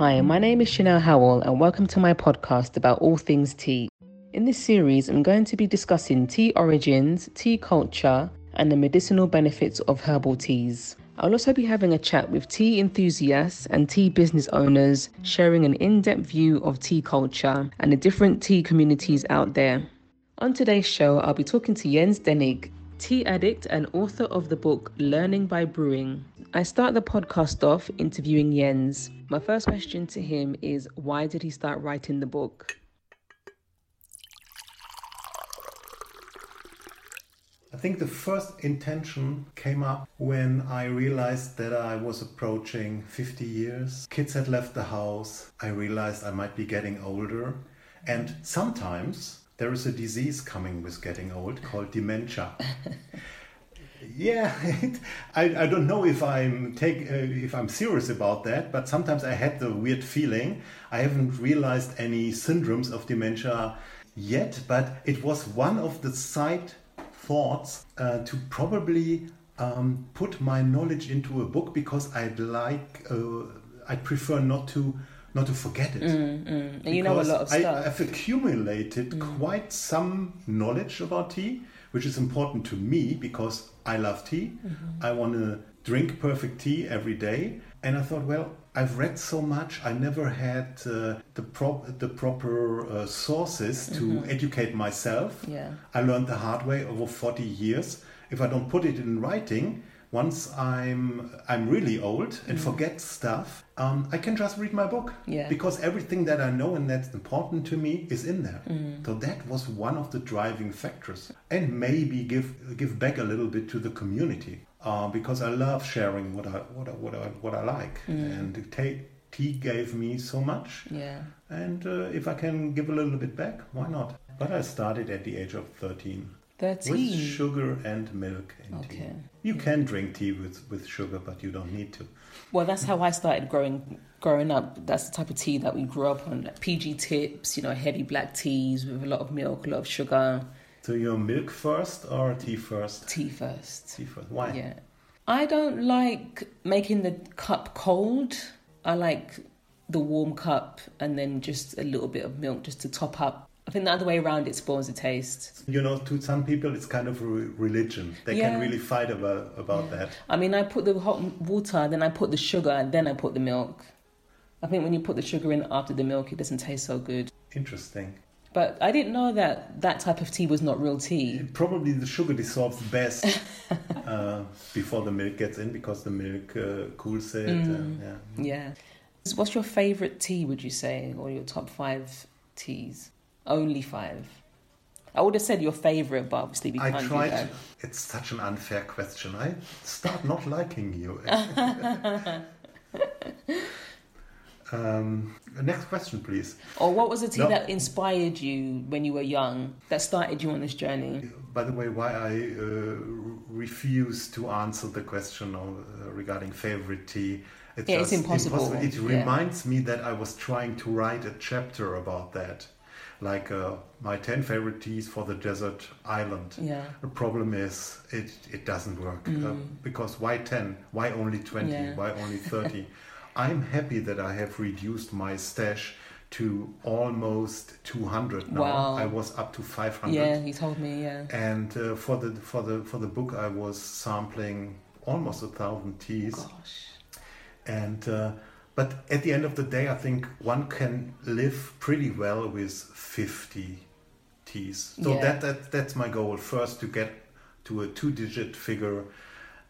Hi, my name is Chanel Howell, and welcome to my podcast about all things tea. In this series, I'm going to be discussing tea origins, tea culture, and the medicinal benefits of herbal teas. I'll also be having a chat with tea enthusiasts and tea business owners, sharing an in depth view of tea culture and the different tea communities out there. On today's show, I'll be talking to Jens Denig, tea addict and author of the book Learning by Brewing. I start the podcast off interviewing Jens. My first question to him is why did he start writing the book? I think the first intention came up when I realized that I was approaching 50 years. Kids had left the house. I realized I might be getting older. And sometimes there is a disease coming with getting old called dementia. yeah, it, I, I don't know if I'm take uh, if I'm serious about that, but sometimes I had the weird feeling. I haven't realized any syndromes of dementia yet, but it was one of the side thoughts uh, to probably um, put my knowledge into a book because I'd like uh, I prefer not to not to forget it. Mm, mm. And you know a lot of stuff. I, have accumulated mm. quite some knowledge about tea, which is important to me because I love tea. Mm-hmm. I want to drink perfect tea every day. And I thought, well, I've read so much. I never had uh, the, pro- the proper uh, sources to mm-hmm. educate myself. Yeah. I learned the hard way over 40 years. If I don't put it in writing, once I'm I'm really old and mm. forget stuff, um, I can just read my book yeah. because everything that I know and that's important to me is in there. Mm. So that was one of the driving factors, and maybe give give back a little bit to the community uh, because I love sharing what I what I, what I, what I like, mm. and take tea gave me so much. Yeah. And uh, if I can give a little bit back, why not? But I started at the age of 13. That's with tea. sugar and milk and okay. tea. You can drink tea with, with sugar, but you don't need to. Well, that's how I started growing growing up. That's the type of tea that we grew up on. Like PG tips, you know, heavy black teas with a lot of milk, a lot of sugar. So you're milk first or tea first? Tea first. Tea first. Why? Yeah. I don't like making the cup cold. I like the warm cup and then just a little bit of milk just to top up I think the other way around it spoils the taste. You know, to some people, it's kind of a religion. They yeah. can really fight about about yeah. that. I mean, I put the hot water, then I put the sugar, and then I put the milk. I think when you put the sugar in after the milk, it doesn't taste so good. Interesting. But I didn't know that that type of tea was not real tea. Probably the sugar dissolves best uh, before the milk gets in because the milk uh, cools it. Mm. And, yeah. yeah. What's your favorite tea, would you say, or your top five teas? Only five. I would have said your favorite, but obviously we can't I tried. Do that. It's such an unfair question. I start not liking you. um, next question, please. Or what was the tea no. that inspired you when you were young, that started you on this journey? By the way, why I uh, refuse to answer the question of, uh, regarding favorite tea. It's, yeah, it's impossible. impossible. It reminds me that I was trying to write a chapter about that like uh, my 10 favorite teas for the desert island. Yeah. The problem is it, it doesn't work uh, mm. uh, because why 10? Why only 20? Yeah. Why only 30? I'm happy that I have reduced my stash to almost 200 now. Wow. I was up to 500. Yeah, he told me, yeah. And uh, for the for the for the book I was sampling almost a thousand teas. Gosh. And uh, but at the end of the day, I think one can live pretty well with 50 teas. So yeah. that, that that's my goal. First, to get to a two digit figure.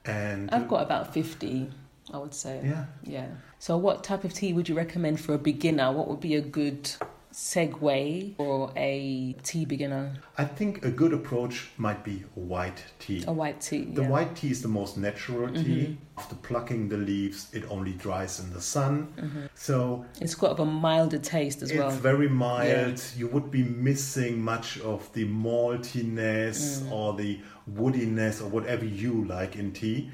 And I've got about 50, I would say. Yeah. Yeah. So, what type of tea would you recommend for a beginner? What would be a good segue for a tea beginner? I think a good approach might be a white tea. A white tea. The yeah. white tea is the most natural tea. Mm-hmm. After plucking the leaves, it only dries in the sun. Mm-hmm. So it's got a milder taste as it's well. It's very mild. Yeah. You would be missing much of the maltiness mm. or the woodiness or whatever you like in tea.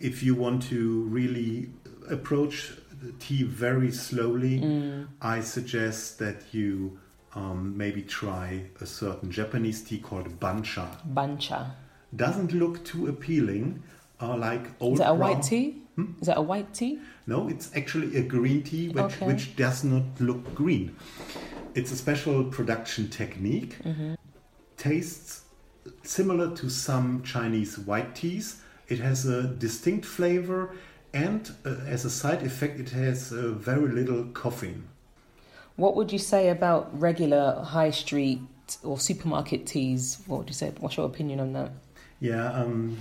If you want to really approach tea very slowly, mm. I suggest that you um, maybe try a certain Japanese tea called bancha. Bancha. Doesn't look too appealing, uh, like old. Is it a brown, white tea? Is that a white tea? No, it's actually a green tea which, Okay. which does not look green. It's a special production technique. Tastes similar to some Chinese white teas. It has a distinct flavor, and uh, as a side effect, it has uh, very little caffeine. What would you say about regular high street or supermarket teas? What would you say? What's your opinion on that? Yeah, um,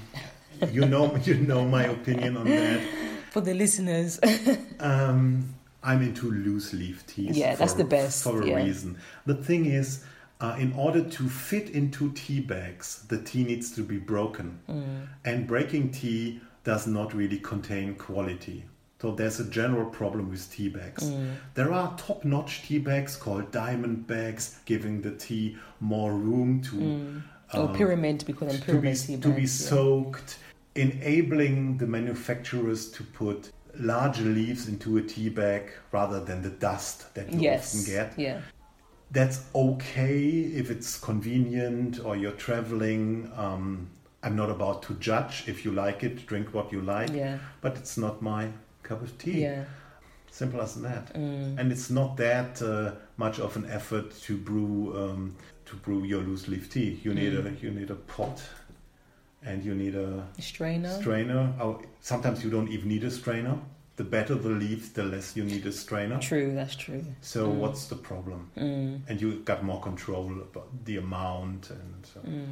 you know, you know my opinion on that. For the listeners, Um, I'm into loose leaf teas. Yeah, that's the best, for a yeah. reason. The thing is, uh, in order to fit into tea bags, the tea needs to be broken, Mm. and breaking tea does not really contain quality. So there's a general problem with tea bags. Mm. There are top-notch tea bags called diamond bags, giving the tea more room to or um, pyramid, call them to be, pyramid tea to be yeah. soaked, enabling the manufacturers to put larger leaves into a tea bag rather than the dust that you Yes. often get. Yeah. That's okay if it's convenient or you're traveling. Um, I'm not about to judge. If you like it, drink what you like. Yeah. But it's not my cup of tea. Yeah. Simple as that. Mm. And it's not that uh, much of an effort to brew um, to brew your loose leaf tea. You need Mm. a you need a pot, and you need a Strainer. strainer. Oh, sometimes you don't even need a strainer. The better the leaves, the less you need a strainer. True, that's true. So Mm. what's the problem? Mm. And you got more control about the amount and. So. Mm.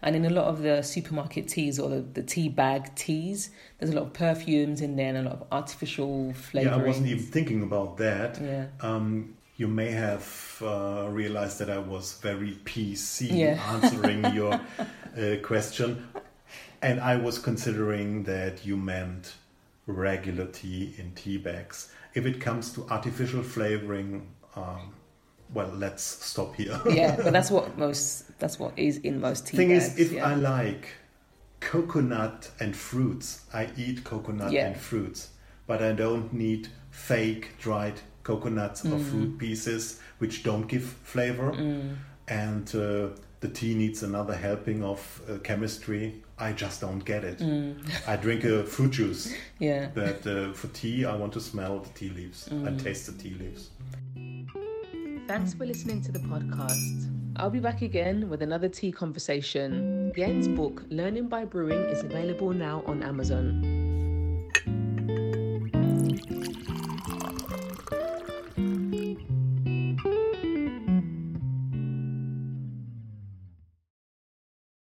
And in a lot of the supermarket teas or the, the tea bag teas, there's a lot of perfumes in there and a lot of artificial flavorings. Yeah, I wasn't even thinking about that. Yeah. Um, you may have uh, realized that I was very PC Yeah. answering your uh, question, and I was considering that you meant regular tea in tea bags. If it comes to artificial flavoring, um, well, let's stop here. yeah, but that's what most that's what is in most tea Thing bags. is, if yeah. I like coconut and fruits, I eat coconut Yeah. and fruits, but I don't need fake dried coconuts or Mm. fruit pieces which don't give flavor. Mm. And uh, the tea needs another helping of uh, chemistry. I just don't get it. Mm. I drink a fruit juice, Yeah. but uh, for tea, I want to smell the tea leaves. I Mm. taste the tea leaves. Thanks for listening to the podcast. I'll be back again with another tea conversation. Jens' book, Learning by Brewing, is available now on Amazon.